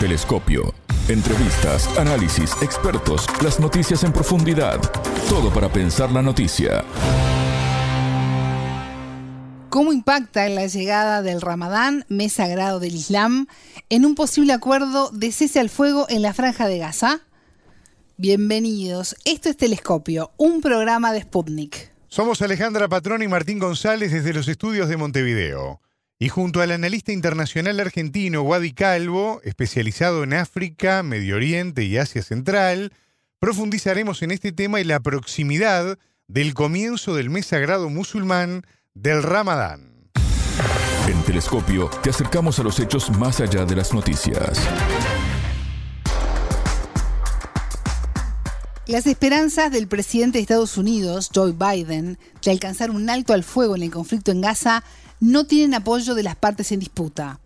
Telescopio. Entrevistas, análisis, expertos, las noticias en profundidad. Todo para pensar la noticia. ¿Cómo impacta la llegada del Ramadán, mes sagrado del Islam, en un posible acuerdo de cese al fuego en la franja de Gaza? Bienvenidos, esto es Telescopio, un programa de Sputnik. Somos Alejandra Patrón y Martín González desde los estudios de Montevideo. Y junto al analista internacional argentino Wadi Calvo, especializado en África, Medio Oriente y Asia Central, profundizaremos en este tema y la proximidad del comienzo del mes sagrado musulmán del Ramadán. En Telescopio te acercamos a los hechos más allá de las noticias. Las esperanzas del presidente de Estados Unidos, Joe Biden, de alcanzar un alto al fuego en el conflicto en Gaza no tienen apoyo de las partes en disputa.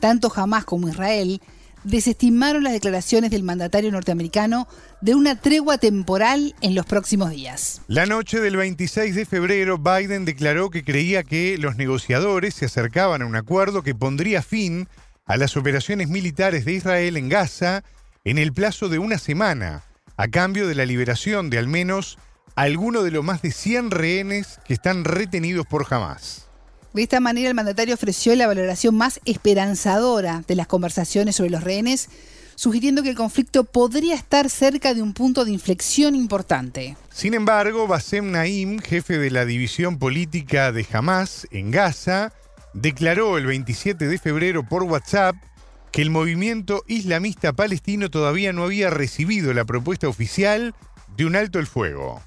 Tanto Hamas como Israel desestimaron las declaraciones del mandatario norteamericano de una tregua temporal en los próximos días. La noche del 26 de febrero, Biden declaró que creía que los negociadores se acercaban a un acuerdo que pondría fin a las operaciones militares de Israel en Gaza en el plazo de una semana, a cambio de la liberación de al menos alguno de los más de 100 rehenes que están retenidos por Hamas. De esta manera, el mandatario ofreció la valoración más esperanzadora de las conversaciones sobre los rehenes, sugiriendo que el conflicto podría estar cerca de un punto de inflexión importante. Sin embargo, Bassem Naim, jefe de la división política de Hamas en Gaza, declaró el 27 de febrero por WhatsApp que el movimiento islamista palestino todavía no había recibido la propuesta oficial de un alto el fuego.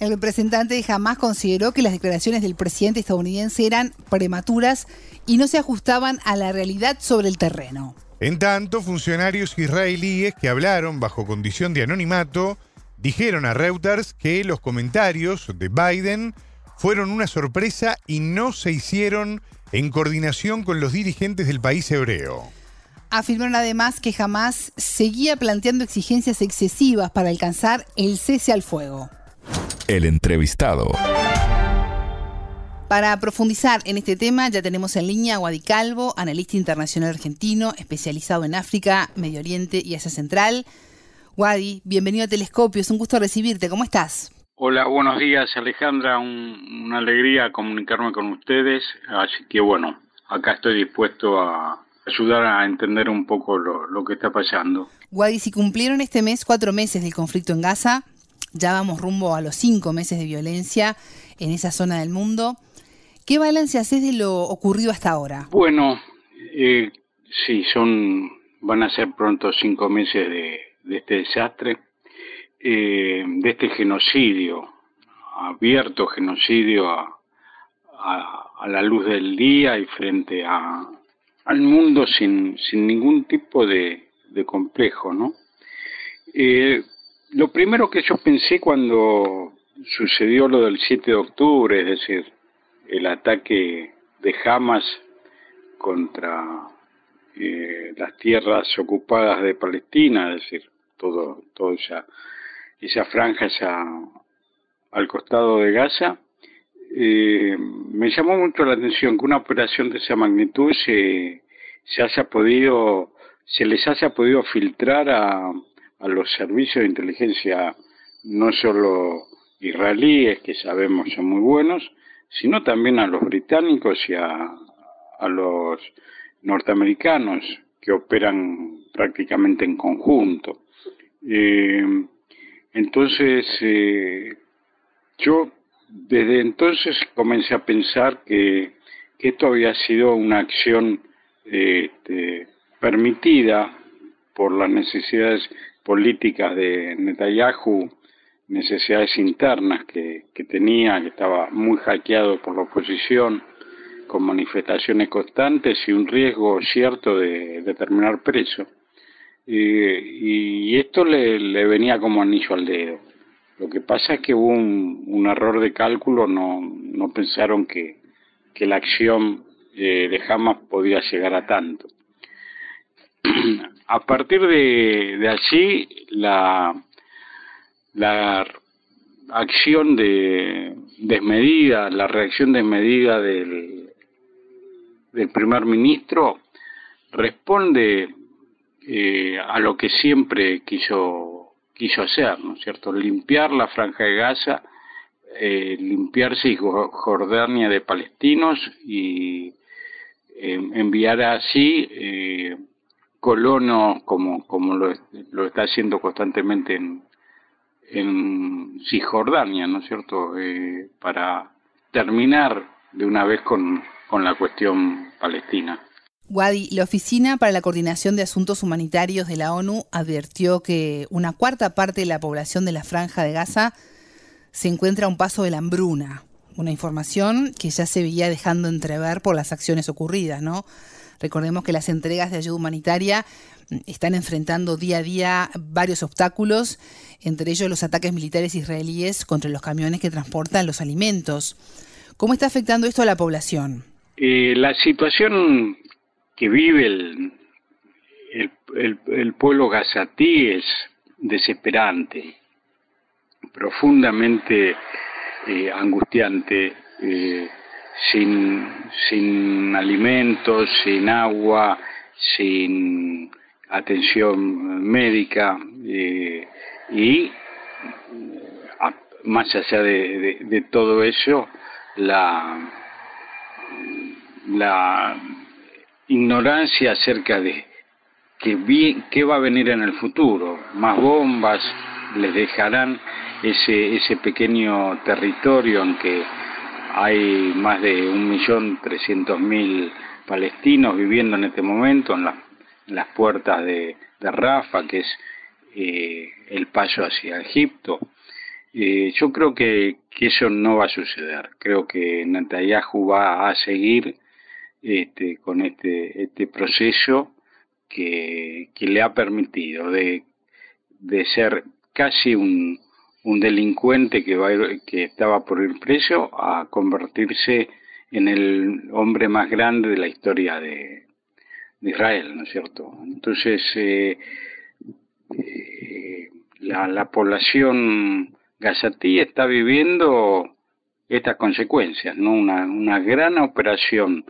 El representante de Hamas consideró que las declaraciones del presidente estadounidense eran prematuras y no se ajustaban a la realidad sobre el terreno. En tanto, funcionarios israelíes que hablaron bajo condición de anonimato dijeron a Reuters que los comentarios de Biden fueron una sorpresa y no se hicieron en coordinación con los dirigentes del país hebreo. Afirmaron además que Hamas seguía planteando exigencias excesivas para alcanzar el cese al fuego. El entrevistado. Para profundizar en este tema ya tenemos en línea a Wadi Calvo, analista internacional argentino, especializado en África, Medio Oriente y Asia Central. Wadi, bienvenido a Telescopio, es un gusto recibirte, ¿cómo estás? Hola, buenos días Alejandra, una alegría comunicarme con ustedes, así que bueno, acá estoy dispuesto a ayudar a entender un poco lo, lo que está pasando. Wadi, si cumplieron este mes cuatro meses del conflicto en Gaza, ya vamos rumbo a los cinco meses de violencia en esa zona del mundo. ¿Qué balance haces de lo ocurrido hasta ahora? Bueno, eh, sí, son, van a ser pronto cinco meses de, este desastre, eh, de este genocidio, abierto genocidio a, la luz del día y frente a, al mundo sin, sin ningún tipo de, de complejo, ¿no? Eh, lo primero que yo pensé cuando sucedió lo del 7 de octubre, es decir, el ataque de Hamas contra eh, las tierras ocupadas de Palestina, es decir, todo, toda esa, esa franja al costado de Gaza, eh, me llamó mucho la atención que una operación de esa magnitud se, se haya podido, se les haya podido filtrar a, a los servicios de inteligencia no solo israelíes, que sabemos son muy buenos, sino también a los británicos y a, los norteamericanos que operan prácticamente en conjunto. Eh, entonces, eh, yo desde entonces comencé a pensar que, esto había sido una acción este, permitida por las necesidades políticas de Netanyahu, necesidades internas que, tenía, que estaba muy hackeado por la oposición, con manifestaciones constantes y un riesgo cierto de, terminar preso. y esto le, venía como anillo al dedo. Lo que pasa es que hubo un, error de cálculo, no, no pensaron que, que la acción eh, de Hamas podía llegar a tanto a partir de, allí la, acción de desmedida, la reacción desmedida del, del primer ministro responde eh, a lo que siempre quiso, quiso hacer, ¿no es cierto? Limpiar la franja de Gaza, eh, limpiar Cisjordania de palestinos y enviar así colonos como, como lo, lo, está haciendo constantemente en, en Cisjordania, ¿no es cierto? Eh, para terminar de una vez con, con la cuestión palestina. Wadi, la Oficina para la Coordinación de Asuntos Humanitarios de la ONU advirtió que una cuarta parte de la población de la franja de Gaza se encuentra a un paso de la hambruna. Una información que ya se veía dejando entrever por las acciones ocurridas, ¿no? Recordemos que las entregas de ayuda humanitaria están enfrentando día a día varios obstáculos, entre ellos los ataques militares israelíes contra los camiones que transportan los alimentos. ¿Cómo está afectando esto a la población? Eh, la situación que vive el, el, pueblo gazatí es desesperante, profundamente eh, angustiante, eh, sin, sin alimentos, sin agua, sin atención médica eh, y más allá de, todo eso, la, la ignorancia acerca de que qué va a venir en el futuro, más bombas les dejarán ese, ese pequeño territorio en que hay más de un millón trescientos mil palestinos viviendo en este momento en, las puertas de, Rafa, que es eh, el paso hacia Egipto. Eh, yo creo que, eso no va a suceder. Creo que Netanyahu va a seguir este, con este, este proceso que, le ha permitido de ser casi un, un delincuente que, va que estaba por ir preso a convertirse en el hombre más grande de la historia de, Israel, ¿no es cierto? Entonces, eh, eh, la, la, población gazatí está viviendo estas consecuencias, ¿no? Una, una gran operación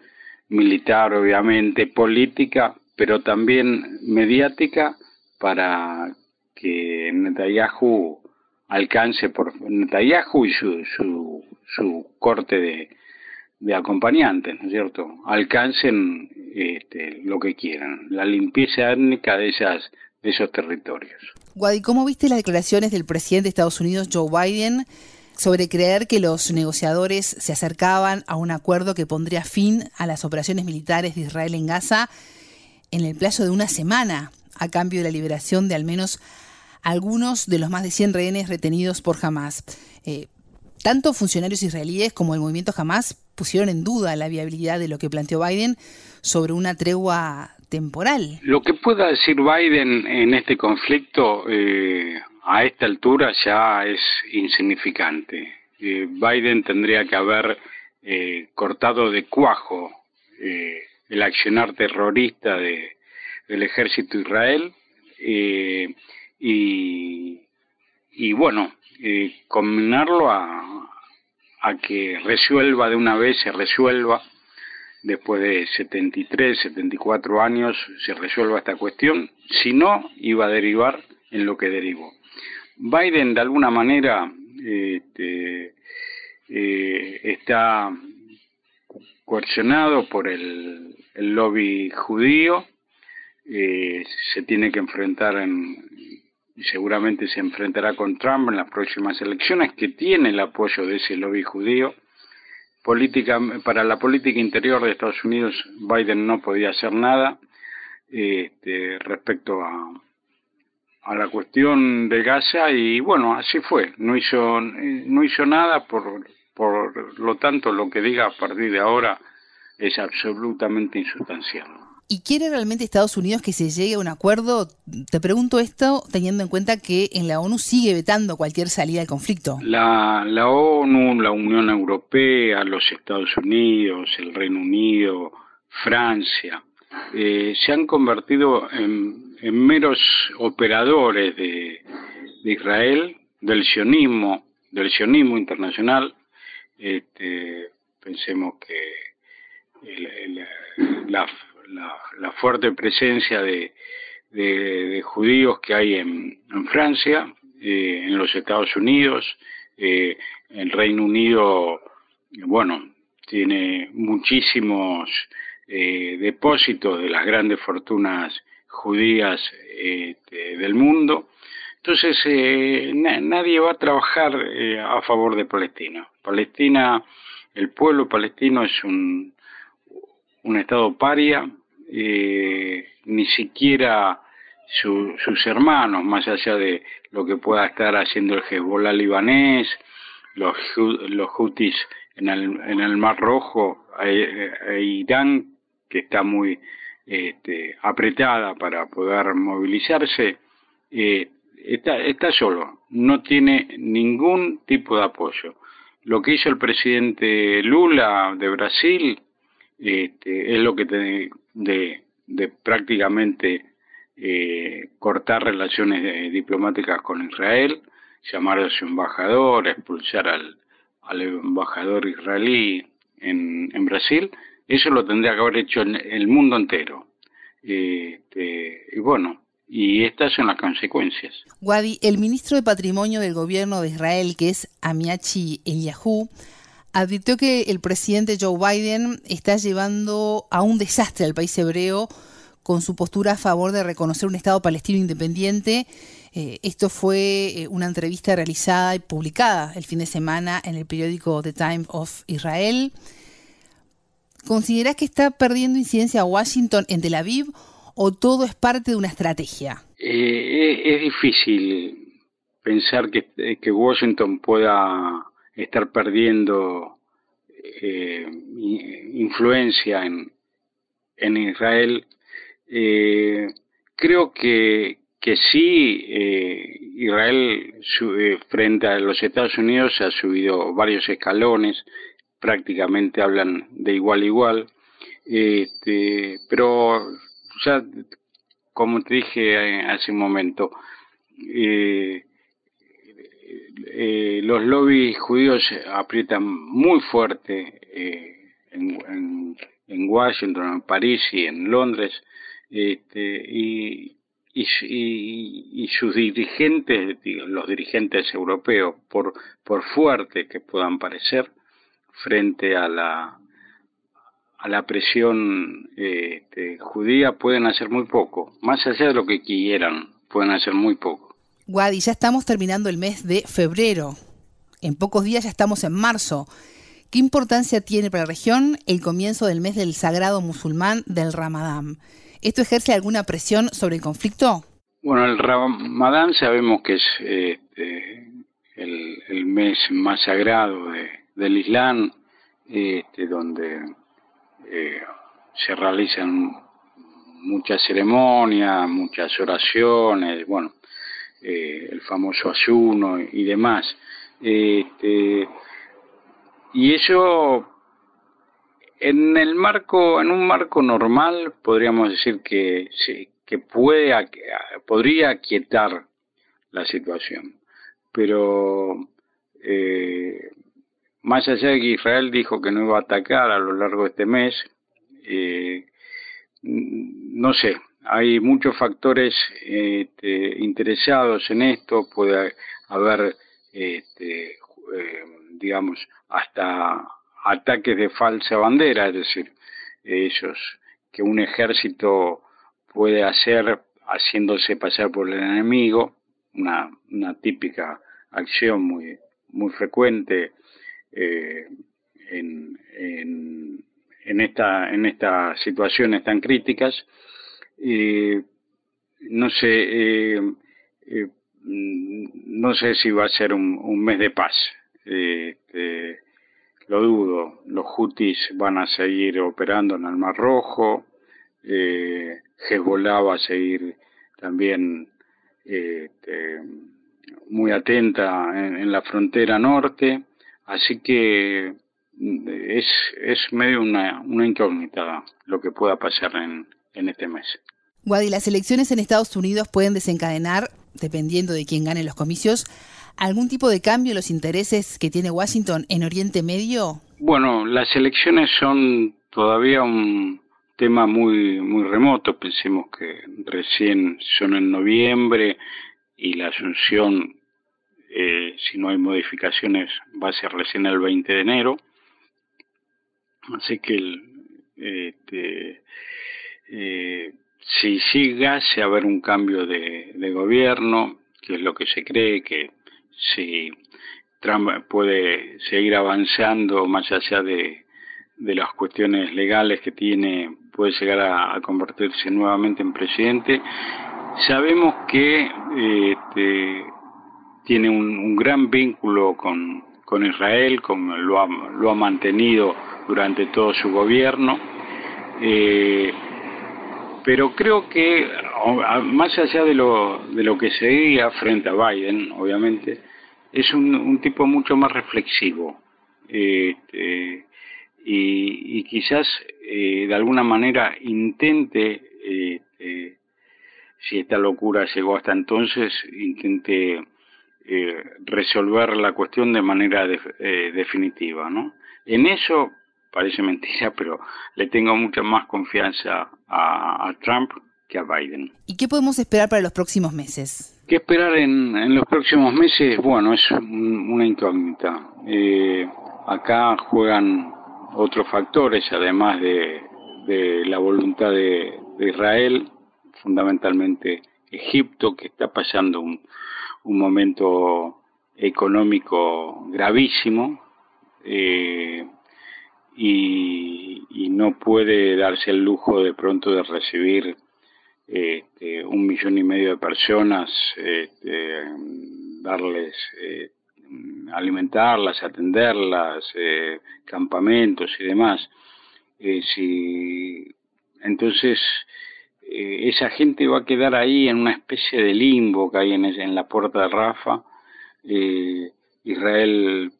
militar, obviamente, política, pero también mediática para que Netanyahu alcance por Netanyahu y su, su, su corte de, de acompañantes, ¿no es cierto? Alcancen este, lo que quieran, la limpieza étnica de, esas, de esos territorios. Guadi, ¿cómo viste las declaraciones del presidente de Estados Unidos, Joe Biden, sobre creer que los negociadores se acercaban a un acuerdo que pondría fin a las operaciones militares de Israel en Gaza en el plazo de una semana, a cambio de la liberación de al menos algunos de los más de 100 rehenes retenidos por Hamas. Eh, tanto funcionarios israelíes como el movimiento Hamas pusieron en duda la viabilidad de lo que planteó Biden sobre una tregua temporal. Lo que pueda decir Biden en este conflicto eh, a esta altura ya es insignificante. Eh, Biden tendría que haber cortado de cuajo el accionar terrorista de, del ejército Israel y, y bueno, eh, combinarlo a, a que resuelva de una vez, se resuelva, después de 73, 74 años, se resuelva esta cuestión, si no, iba a derivar en lo que derivó. Biden, de alguna manera, este, eh, está coercionado por el, el lobby judío, eh, se tiene que enfrentar en, seguramente se enfrentará con Trump en las próximas elecciones, que tiene el apoyo de ese lobby judío. Política, para la política interior de Estados Unidos, Biden no podía hacer nada este, respecto a, a la cuestión de Gaza y bueno, así fue. No hizo, no hizo nada, por, por lo tanto, lo que diga a partir de ahora es absolutamente insustancial. ¿Y quiere realmente Estados Unidos que se llegue a un acuerdo? Te pregunto esto teniendo en cuenta que en la ONU sigue vetando cualquier salida del conflicto. La, ONU, la Unión Europea, los Estados Unidos, el Reino Unido, Francia, eh, se han convertido en, meros operadores de, Israel, del sionismo, del sionismo internacional. Este, pensemos que la la, fuerte presencia de, de, judíos que hay en, Francia, eh, en los Estados Unidos, eh, el Reino Unido, bueno, tiene muchísimos eh, depósitos de las grandes fortunas judías este, del mundo. Entonces, nadie va a trabajar a favor de Palestina. Palestina, el pueblo palestino es un estado paria, eh, ni siquiera sus hermanos, más allá de lo que pueda estar haciendo el Hezbollah libanés, los, los Houthis en el, en el Mar Rojo, e, Irán, que está muy este, apretada para poder movilizarse, eh, está, está solo, no tiene ningún tipo de apoyo. Lo que hizo el presidente Lula de Brasil este, es lo que te, de, de prácticamente eh, cortar relaciones eh, diplomáticas con Israel, llamar a su embajador, expulsar al, al embajador israelí en, en, Brasil, eso lo tendría que haber hecho en el mundo entero. Este, y bueno, y estas son las consecuencias. Wadi, el ministro de Patrimonio del gobierno de Israel, que es Amiachi Eliyahu, advirtió que el presidente Joe Biden está llevando a un desastre al país hebreo con su postura a favor de reconocer un Estado palestino independiente. Eh, esto fue eh, una entrevista realizada y publicada el fin de semana en el periódico The Times of Israel. ¿Considerás que está perdiendo incidencia Washington en Tel Aviv o todo es parte de una estrategia? Eh, es, difícil pensar que, que Washington pueda estar perdiendo eh, influencia en, en Israel. Eh, creo que, que sí, eh, Israel frente a los Estados Unidos ha subido varios escalones, prácticamente hablan de igual a igual, este, pero ya, como te dije hace un momento, eh, eh, los lobbies judíos aprietan muy fuerte eh, en, en, Washington, en París y en Londres, este, y, y, y, sus dirigentes, los dirigentes europeos, por, por fuerte que puedan parecer, frente a la a la presión este, judía pueden hacer muy poco, más allá de lo que quieran, pueden hacer muy poco. Wadi, ya estamos terminando el mes de febrero. En pocos días ya estamos en marzo. ¿Qué importancia tiene para la región el comienzo del mes del sagrado musulmán del Ramadán? ¿Esto ejerce alguna presión sobre el conflicto? Bueno, el Ramadán sabemos que es este, el, mes más sagrado del Islam, este, donde eh, se realizan muchas ceremonias, muchas oraciones, bueno, eh, el famoso ayuno y demás. Este, y eso en el marco, en un marco normal, podríamos decir que que puede, podría aquietar la situación. Pero eh, más allá de que Israel dijo que no iba a atacar a lo largo de este mes, eh, no sé, hay muchos factores este, interesados en esto, puede haber, este, eh, digamos, hasta ataques de falsa bandera, es decir, ellos que un ejército puede hacer haciéndose pasar por el enemigo, una, típica acción muy, muy frecuente eh, en, en, en, esta, en estas situaciones tan críticas eh, no sé, eh, eh, no sé si va a ser un, mes de paz. Eh, lo dudo. Los Houthis van a seguir operando en el Mar Rojo. Eh, Hezbollah va a seguir también este, muy atenta en, la frontera norte. Así que es, es medio una, una incógnita lo que pueda pasar en, en este mes. Guadi, las elecciones en Estados Unidos pueden desencadenar, dependiendo de quién gane los comicios, algún tipo de cambio en los intereses que tiene Washington en Oriente Medio? Bueno, las elecciones son todavía un tema muy muy remoto. Pensemos que recién son en noviembre y la asunción, eh, si no hay modificaciones, va a ser recién el 20 de enero. Así que el, este, eh, si siga, se va a haber un cambio de, gobierno, que es lo que se cree, que si Trump puede seguir avanzando más allá de, las cuestiones legales que tiene, puede llegar a, convertirse nuevamente en presidente. Sabemos que este, tiene un, gran vínculo con, con Israel, ha, lo ha mantenido durante todo su gobierno. Eh, pero creo que, más allá de lo, de lo que se diga frente a Biden, obviamente, es un, un tipo mucho más reflexivo. Este, y, y quizás eh, de alguna manera intente, eh, si esta locura llegó hasta entonces, intente eh, resolver la cuestión de manera eh, definitiva, ¿no? En eso parece mentira, pero le tengo mucha más confianza a, a, Trump que a Biden. ¿Y qué podemos esperar para los próximos meses? ¿Qué esperar en, en los próximos meses? Bueno, es un, una incógnita. Eh, acá juegan otros factores, además de, de la voluntad de, de, Israel, fundamentalmente Egipto, que está pasando un, un momento económico gravísimo eh, y, y, no puede darse el lujo de pronto de recibir este, un millón y medio de personas, este, darles eh, alimentarlas, atenderlas, eh, campamentos y demás. Eh, entonces, eh, esa gente va a quedar ahí en una especie de limbo que hay en, en la puerta de Rafa. Israel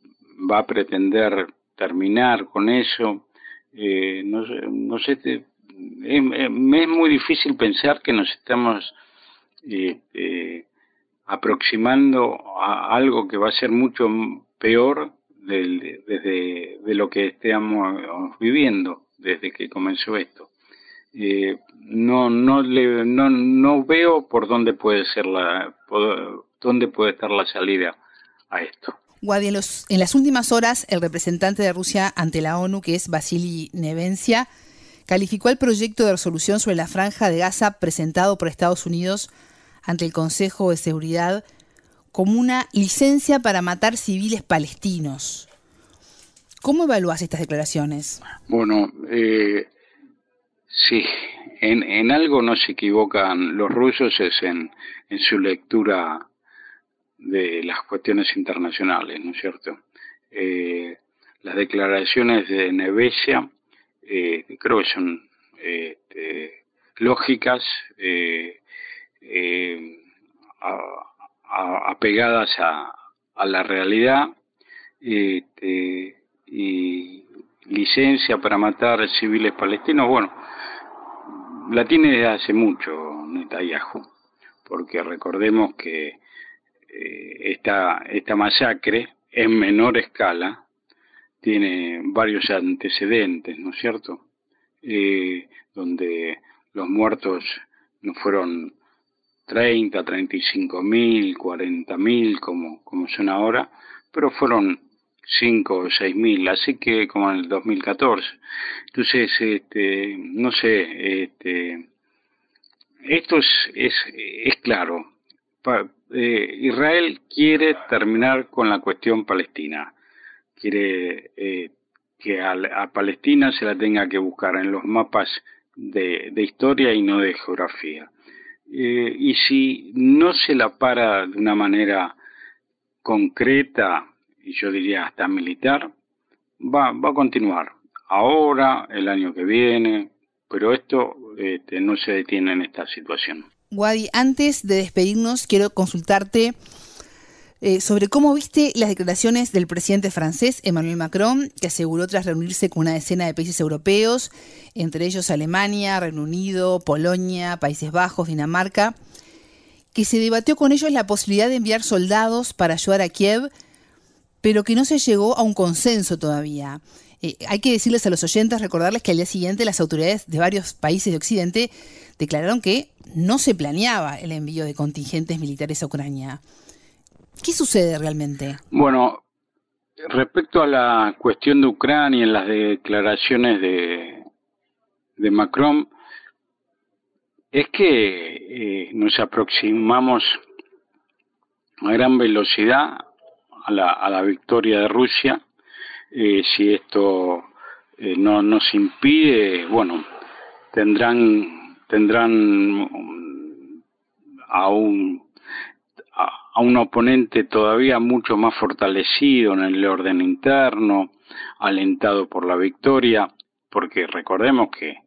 va a pretender terminar con eso. Eh, no sé, te, es, muy difícil pensar que nos estamos eh, aproximando a algo que va a ser mucho peor desde de, de, lo que estamos viviendo desde que comenzó esto. Eh, no no le no no veo por dónde puede ser la por, dónde puede estar la salida a esto. Guadi, en, en las últimas horas, el representante de Rusia ante la ONU, que es Vasily Nevencia, calificó el proyecto de resolución sobre la franja de Gaza presentado por Estados Unidos ante el Consejo de Seguridad como una licencia para matar civiles palestinos. ¿Cómo evalúas estas declaraciones? Bueno, eh, sí, en, en, algo no se equivocan los rusos es en, en, su lectura de las cuestiones internacionales, ¿no es cierto? Eh, las declaraciones de Nevesia eh, creo que son este, lógicas, eh, eh, apegadas a, a, la realidad este, y licencia para matar civiles palestinos, bueno, la tiene desde hace mucho Netanyahu, porque recordemos que esta, esta masacre en menor escala tiene varios antecedentes, ¿no es cierto? Eh, donde los muertos no fueron 30, 35 mil, 40 mil, como, como son ahora, pero fueron 5 o 6 mil, así que como en el 2014. Entonces, este, no sé, este, esto es, es, es claro. Eh, Israel quiere terminar con la cuestión palestina. Quiere eh, que a, a, Palestina se la tenga que buscar en los mapas de, historia y no de geografía eh, y si no se la para de una manera concreta, y yo diría hasta militar, va, va a continuar. Ahora, el año que viene, pero esto este, no se detiene en esta situación. Wadi, antes de despedirnos, quiero consultarte eh, sobre cómo viste las declaraciones del presidente francés Emmanuel Macron, que aseguró tras reunirse con una decena de países europeos, entre ellos Alemania, Reino Unido, Polonia, Países Bajos, Dinamarca, que se debatió con ellos la posibilidad de enviar soldados para ayudar a Kiev, pero que no se llegó a un consenso todavía. Eh, hay que decirles a los oyentes, recordarles que al día siguiente las autoridades de varios países de Occidente declararon que no se planeaba el envío de contingentes militares a Ucrania. ¿Qué sucede realmente? Bueno, respecto a la cuestión de Ucrania, en las declaraciones de, de Macron, es que eh, nos aproximamos a gran velocidad a la, a la victoria de Rusia. Eh, si esto eh, no nos impide, bueno, tendrán tendrán a un a un oponente todavía mucho más fortalecido en el orden interno, alentado por la victoria, porque recordemos que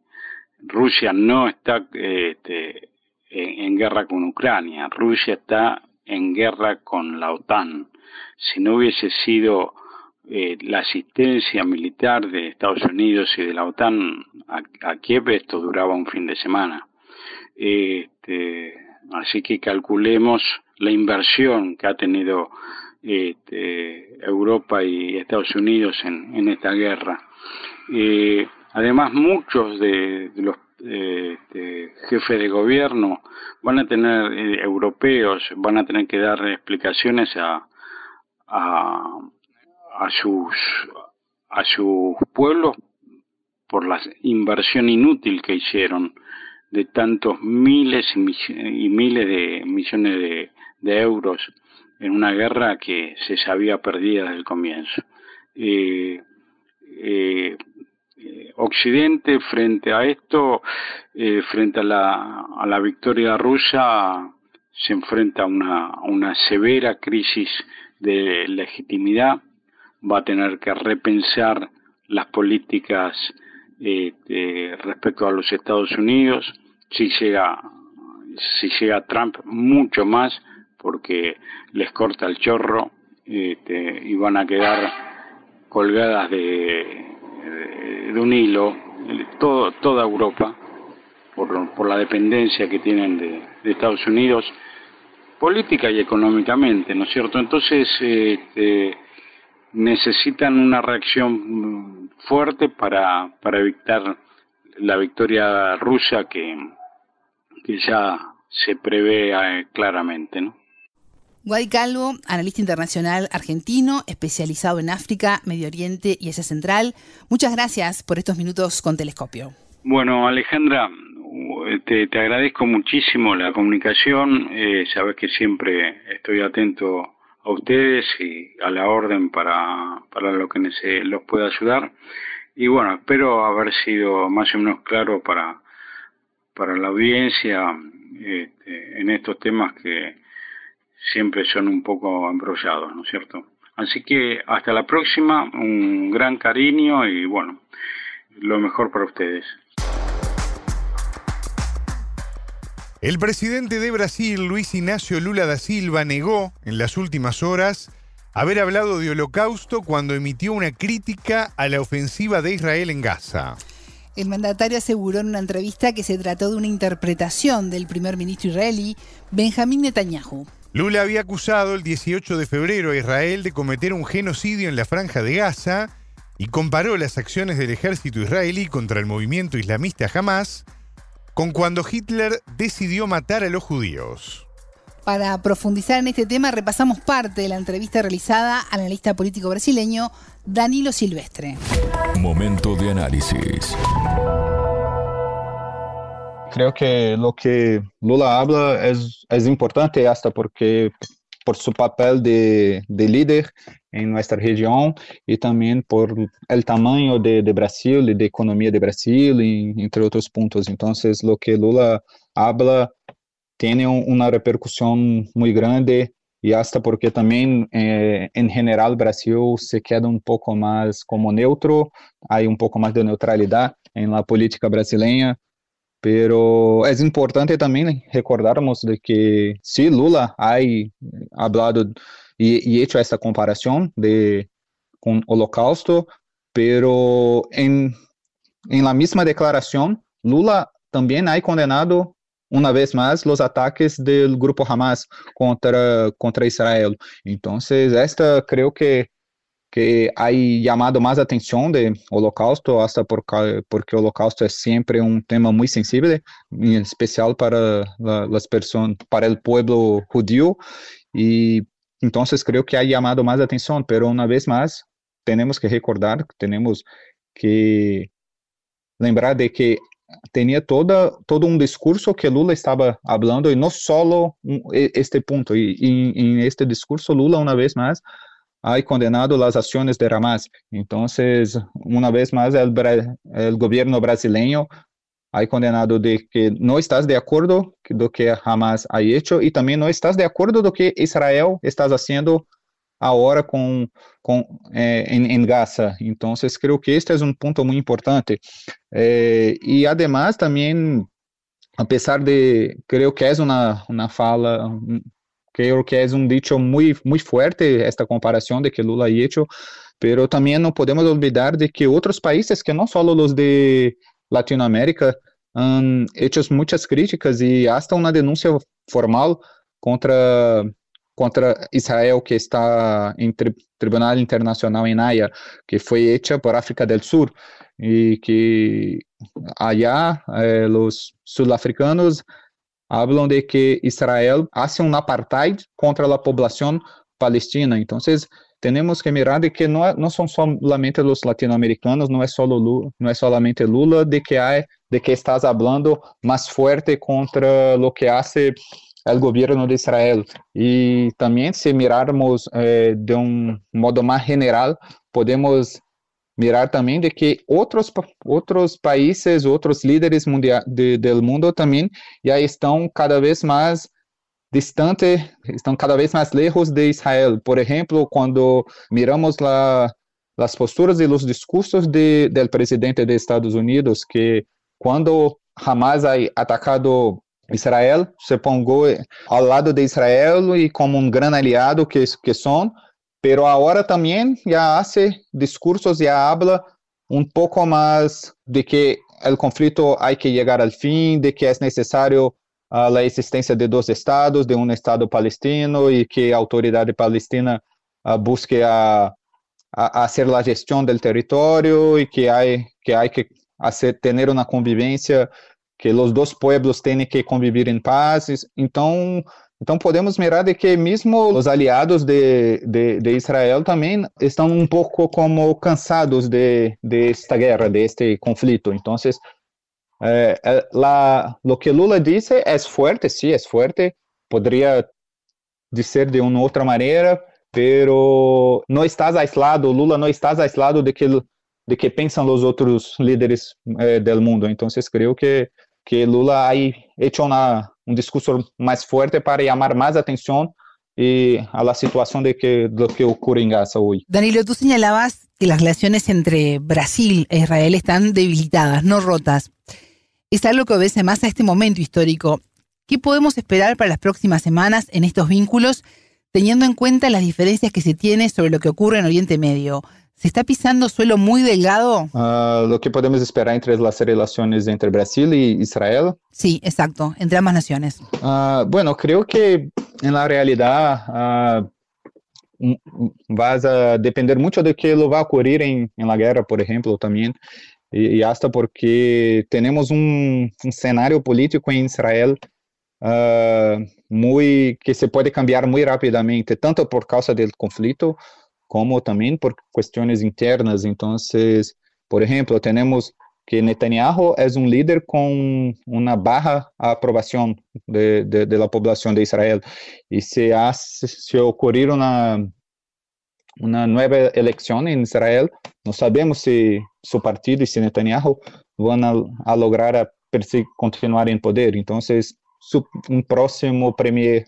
Rusia no está este, en, guerra con Ucrania, Rusia está en guerra con la OTAN. Si no hubiese sido eh, la asistencia militar de Estados Unidos y de la OTAN a, Kiev, esto duraba un fin de semana. Este, así que calculemos la inversión que ha tenido este, Europa y Estados Unidos en, esta guerra. Eh, además, muchos de, los este, jefes de gobierno van a tener, eh, europeos, van a tener que dar explicaciones a, a, a sus a sus pueblos por la inversión inútil que hicieron de tantos miles y, miles de millones de, euros en una guerra que se sabía perdida desde el comienzo. Eh, eh, Occidente frente a esto, eh, frente a la, a la victoria rusa, se enfrenta a una, una severa crisis de legitimidad, va a tener que repensar las políticas respecto a los Estados Unidos, si llega, si llega Trump mucho más, porque les corta el chorro este, y van a quedar colgadas de, de, un hilo todo, toda Europa por, por la dependencia que tienen de, de, Estados Unidos política y económicamente, ¿no es cierto? Entonces este, necesitan una reacción fuerte para, para evitar la victoria rusa que, que ya se prevé eh, claramente, ¿no? Guay Calvo, analista internacional argentino, especializado en África, Medio Oriente y Asia Central. Muchas gracias por estos minutos con Telescopio. Bueno, Alejandra, te, agradezco muchísimo la comunicación. Eh, sabes que siempre estoy atento a ustedes y a la orden para, para lo que se los pueda ayudar. Y bueno, espero haber sido más o menos claro para, para la audiencia este, en estos temas que siempre son un poco embrollados, ¿no es cierto? Así que hasta la próxima, un gran cariño y bueno, lo mejor para ustedes. El presidente de Brasil, Luis Ignacio Lula da Silva, negó en las últimas horas haber hablado de holocausto cuando emitió una crítica a la ofensiva de Israel en Gaza. El mandatario aseguró en una entrevista que se trató de una interpretación del primer ministro israelí, Benjamín Netanyahu. Lula había acusado el 18 de febrero a Israel de cometer un genocidio en la franja de Gaza y comparó las acciones del ejército israelí contra el movimiento islamista Hamas con cuando Hitler decidió matar a los judíos. Para profundizar en este tema, repasamos parte de la entrevista realizada al analista político brasileño Danilo Silvestre. Momento de análisis creo que lo que Lula habla es, es importante hasta porque por su papel de, de, líder en nuestra región y también por el tamaño de, de Brasil y de economía de Brasil, y, entre otros puntos. Entonces, lo que Lula habla tiene una repercusión muy grande y hasta porque también eh, en general Brasil se queda un poco más como neutro, hay un poco más de neutralidad en la política brasileña, Pero es importante también recordarmos de que si Lula ha hablado y, y hecho esta comparación de con Holocausto, pero en, en la misma declaración, Lula también ha condenado una vez más los ataques del grupo Hamas contra, contra Israel. Entonces, esta creo que que ha llamado más atención de holocausto, hasta porque, porque holocausto es siempre un tema muy sensible, en especial para la, las personas, para el pueblo judío, y entonces creo que ha llamado más atención, pero una vez más, tenemos que recordar, tenemos que lembrar de que tenía toda, todo un discurso que Lula estaba hablando y no solo este punto. Y, en este discurso Lula, una vez más, ha condenado las acciones de Hamas. Entonces, una vez más, el, el gobierno brasileño ha condenado de que no estás de acuerdo lo que Hamas ha hecho y también no estás de acuerdo lo que Israel está haciendo ahora con, con eh, en, en, Gaza. Entonces, creo que este es un punto muy importante. Eh, y además, también, a pesar de, creo que es una, una fala, que es un dicho muy, muy fuerte esta comparación de que Lula ha hecho, pero también no podemos olvidar de que otros países, que no solo los de Latinoamérica, han hecho muchas críticas y hasta una denuncia formal contra contra Israel que está em tri Tribunal Internacional em Haia, que foi hecha por África del Sur e que allá eh, os sul-africanos hablam de que Israel hace um apartheid contra a população palestina. Então, temos que mirar de que não, não são somente os latino-americanos, não é só Lula, não é solamente Lula de que há de que estás falando mais forte contra o que hace el gobierno de Israel. Y también si mirarmos eh, de un modo más general, podemos mirar también de que otros, otros países, otros líderes mundial, de, del mundo también ya están cada vez más distantes, están cada vez más lejos de Israel. Por ejemplo, cuando miramos la, las posturas y los discursos de, del presidente de Estados Unidos, que cuando jamás ha atacado Israel se pongou ao lado de Israel e como um grande aliado que, que são, pero agora também já hace discursos, já habla um pouco mais de que o conflito há que chegar ao fim, de que é necessário uh, a existência de dois estados, de um estado palestino e que a autoridade palestina uh, busque a, a, a ser a gestão do território e que há que há que hacer, ter uma convivência que os dois pueblos têm que conviver em paz. Então, então podemos mirar de que mesmo os aliados de, de, de Israel também estão um pouco como cansados de, de esta guerra, de este conflito. Então, eh, la, lo que Lula disse é forte, sim, é forte. Poderia dizer de uma outra maneira, pero não estás aislado, Lula não estás aislado de que de que pensam os outros líderes eh, do mundo. Então, creio que que Lula ha hecho una, un discurso más fuerte para llamar más atención y a la situación de que, lo que ocurre en Gaza hoy. Danilo, tú señalabas que las relaciones entre Brasil e Israel están debilitadas, no rotas. Es algo que obedece más a este momento histórico. ¿Qué podemos esperar para las próximas semanas en estos vínculos, teniendo en cuenta las diferencias que se tiene sobre lo que ocurre en Oriente Medio? ¿Se está pisando suelo muy delgado? Uh, lo que podemos esperar entre las relaciones entre Brasil y Israel. Sí, exacto, entre ambas naciones. Uh, bueno, creo que en la realidad uh, va a depender mucho de qué lo va a ocurrir en, en la guerra, por ejemplo, también. Y, y hasta porque tenemos un, un escenario político en Israel muy que se puede cambiar muy rápidamente, tanto por causa del conflicto como também por questões internas. Então, por exemplo, temos que Netanyahu é um líder com uma barra aprovação de, de, de, la população de Israel. E se, hace, se ocorrer uma, uma nova eleição em Israel, não sabemos se seu partido e se Netanyahu vão a, a lograr a continuar em poder. Então, um próximo premier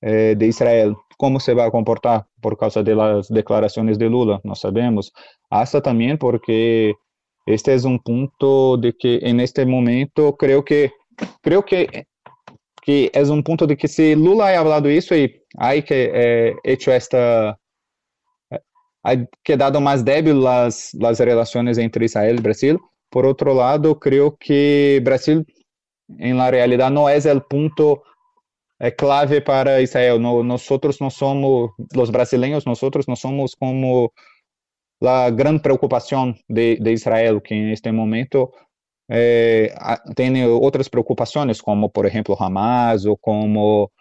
eh, de Israel como se vai comportar por causa das declarações de Lula, não sabemos. Hasta também porque este é um ponto de que en este momento creo que creo que que é um ponto de que se Lula ha falado isso e há que eh, hecho esta ha quedado mais débil as as relações entre Israel e Brasil. Por outro lado, creio que Brasil, em la realidade, não é o ponto é clave para Israel. No, nosotros não somos, os brasileiros, nosotros não somos como la gran preocupación de, de Israel, que en este momento eh, tiene otras preocupaciones, como por ejemplo Hamas o como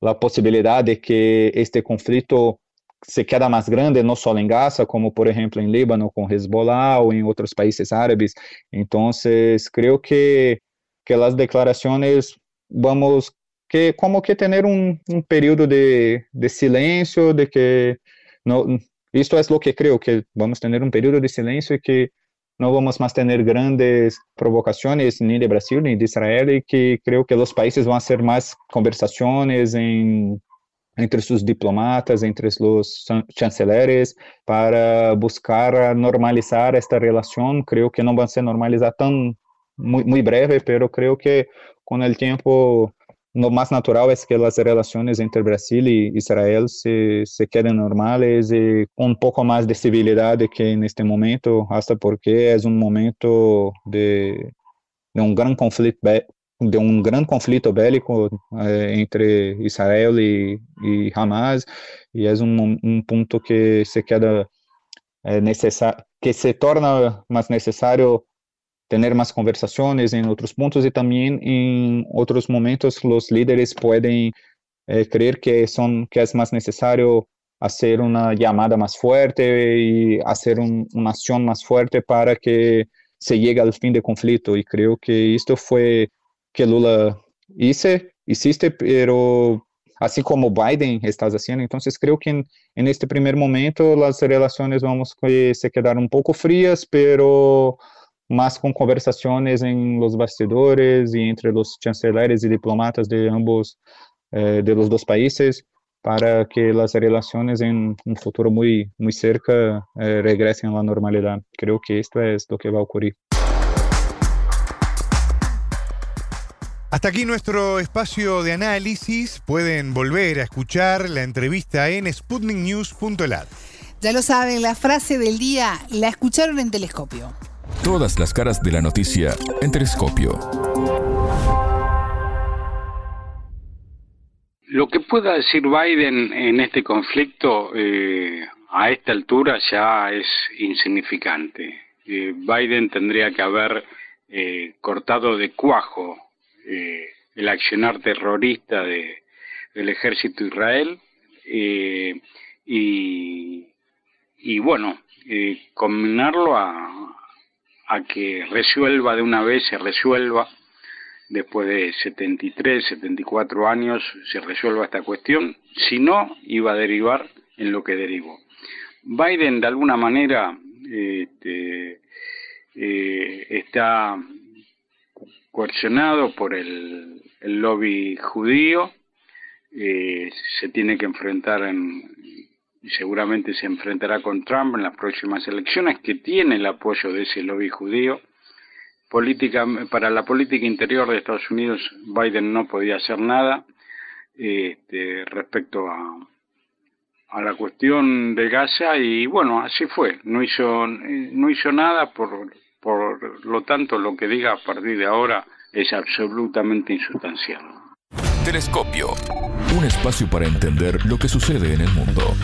la posibilidad de que este conflicto se queda más grande, no solo en Gaza, como por ejemplo en Líbano con Hezbollah o en otros países árabes. Entonces, creo que, que las declaraciones vamos que como que tener un, un periodo de, de, silencio, de que no, esto es lo que creo, que vamos a tener un periodo de silencio y que no vamos más tener grandes provocaciones ni de Brasil ni de Israel y que creo que los países van a hacer más conversaciones en, entre sus diplomatas, entre los chanceleres, para buscar normalizar esta relación. Creo que no va a ser normalizada tan muy, muy breve, pero creo que con el tiempo lo más natural es que las relaciones entre Brasil y Israel se, se queden normales y un poco más de civilidad que en este momento, hasta porque es un momento de, de un gran conflicto de un gran conflicto bélico eh, entre Israel y, y, Hamas y es un, un punto que se queda eh, necesario, que se torna más necesario tener más conversaciones en otros puntos y también en otros momentos los líderes pueden eh, creer que, son, que es más necesario hacer una llamada más fuerte y hacer un, una acción más fuerte para que se llegue al fin del conflicto. Y creo que esto fue que Lula hice, hiciste, pero así como Biden está haciendo. Entonces creo que en, en este primer momento las relaciones vamos a se quedar un poco frías, pero más con conversaciones en los bastidores y entre los chanceleres y diplomatas de ambos, eh, de los dos países, para que las relaciones en un futuro muy, muy cerca eh, regresen a la normalidad. Creo que esto es lo que va a ocurrir. Hasta aquí nuestro espacio de análisis. Pueden volver a escuchar la entrevista en sputniknews.lat. Ya lo saben, la frase del día la escucharon en telescopio. Todas las caras de la noticia en Telescopio. Lo que pueda decir Biden en este conflicto eh, a esta altura ya es insignificante. Eh, Biden tendría que haber eh, cortado de cuajo el accionar terrorista de, del ejército Israel y, y bueno, combinarlo a, a que resuelva de una vez, se resuelva, después de 73, 74 años, se resuelva esta cuestión, si no, iba a derivar en lo que derivó. Biden, de alguna manera, este, eh, está coercionado por el, lobby judío, eh, se tiene que enfrentar en, seguramente se enfrentará con Trump en las próximas elecciones, que tiene el apoyo de ese lobby judío. Política, para la política interior de Estados Unidos, Biden no podía hacer nada este, respecto a, a la cuestión de Gaza y bueno, así fue, no hizo, no hizo nada, por, por lo tanto lo que diga a partir de ahora es absolutamente insustancial. Telescopio, un espacio para entender lo que sucede en el mundo.